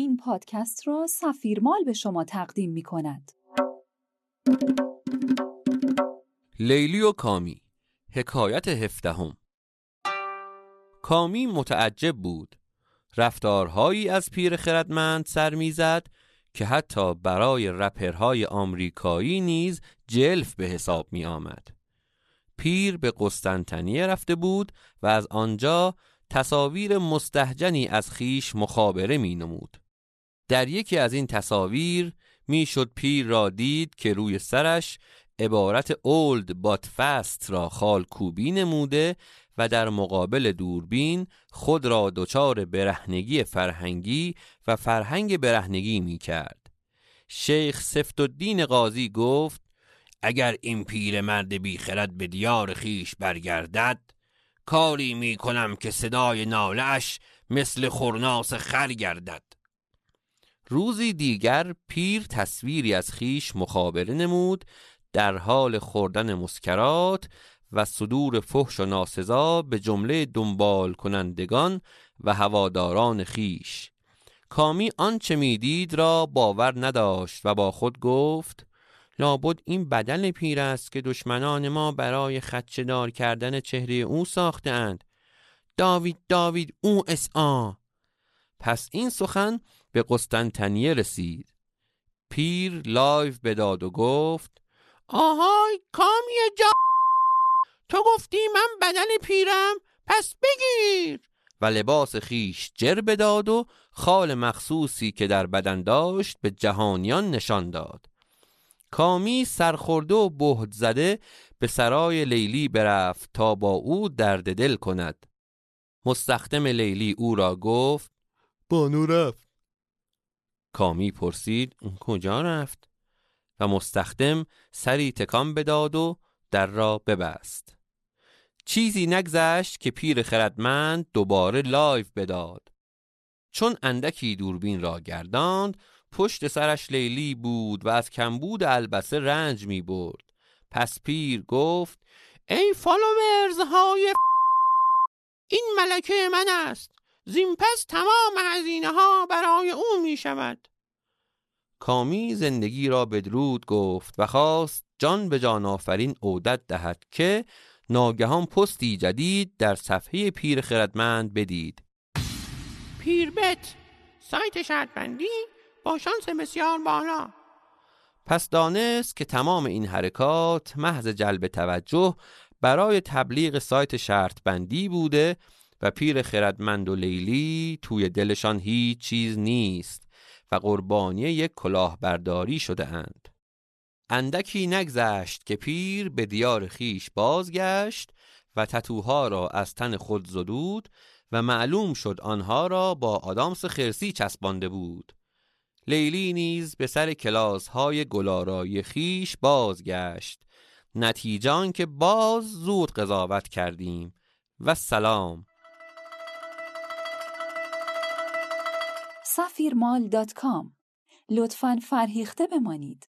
این پادکست را سفیرمال به شما تقدیم می کند. لیلی و کامی حکایت هفدهم کامی متعجب بود رفتارهایی از پیر خردمند سر می‌زد که حتی برای رپرهای آمریکایی نیز جلف به حساب می آمد. پیر به قسطنطنیه رفته بود و از آنجا تصاویر مستهجنی از خیش مخابره می نمود. در یکی از این تصاویر می‌شد پیر را دید که روی سرش عبارت اولد بات فست را خال کوبی نموده و در مقابل دوربین خود را دچار برهنگی فرهنگی و فرهنگ برهنگی می کرد. شیخ سفت الدین قاضی گفت اگر این پیر مرد بیخرد به دیار خیش برگردد کاری می کنم که صدای نالش مثل خورناس خر گردد روزی دیگر پیر تصویری از خیش مخابره نمود در حال خوردن مسکرات و صدور فحش و ناسزا به جمله دنبال کنندگان و هواداران خیش. کامی آنچه می‌دید را باور نداشت و با خود گفت لابد این بدل پیر است که دشمنان ما برای خدشه‌دار کردن چهره او ساختند داوید داوید او اسا پس این سخن به قسطنطنیه رسید. پیر live بداد و گفت آهای کامی جا تو گفتی من بدل پیرم پس بگیر. و لباس خویش جر بداد و خال مخصوصی که در بدن داشت به جهانیان نشان داد. کامی سرخورده و بهت زده به سرای لیلی برفت تا با او درد دل کند. مستخدم لیلی او را گفت بانو رفت. کامی پرسید اون کجا رفت؟ و مستخدم سری تکان بداد و در را ببست. چیزی نگذشت که پیر خردمند دوباره live بداد. چون اندکی دوربین را گرداند پشت سرش لیلی بود و از کمبود البسه رنج می برد. پس پیر گفت ای فالوورز های این ملکه من است. زین پس تمام هزینه ها برای او می شود کامی زندگی را بدرود گفت و خواست جان به جان آفرین عودت دهد که ناگهان پستی جدید در صفحه پیر خردمند بدید. پیربت سایت شرطبندی با شانس بسیار بالا. پس دانست که تمام این حرکات محض جلب توجه برای تبلیغ سایت شرط بندی بوده و پیر خردمند و لیلی توی دلشان هیچ چیز نیست و قربانی یک کلاهبرداری شده اند. اندکی نگذشت که پیر به دیار خیش بازگشت و تتوها را از تن خود زدود و معلوم شد آنها را با آدامس خرسی چسبانده بود. لیلی نیز به سر کلاس های گلارای خیش بازگشت. نتیجان که باز زود قضاوت کردیم. و سلام. کام. لطفا فرهیخته بمانید.